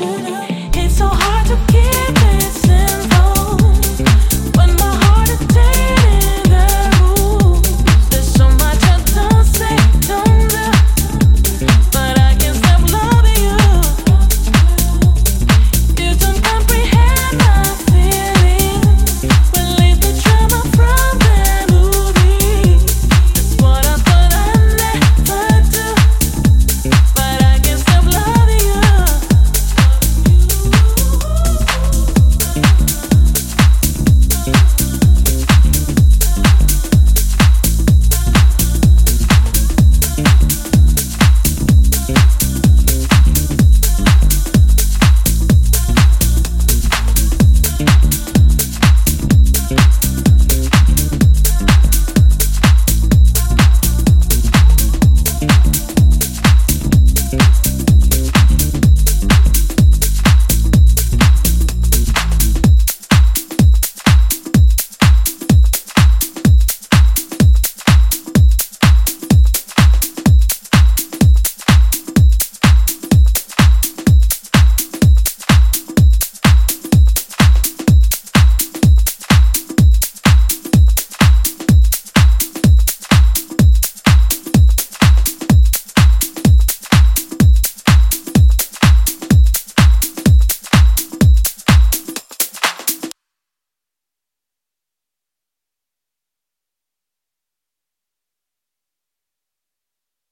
Una.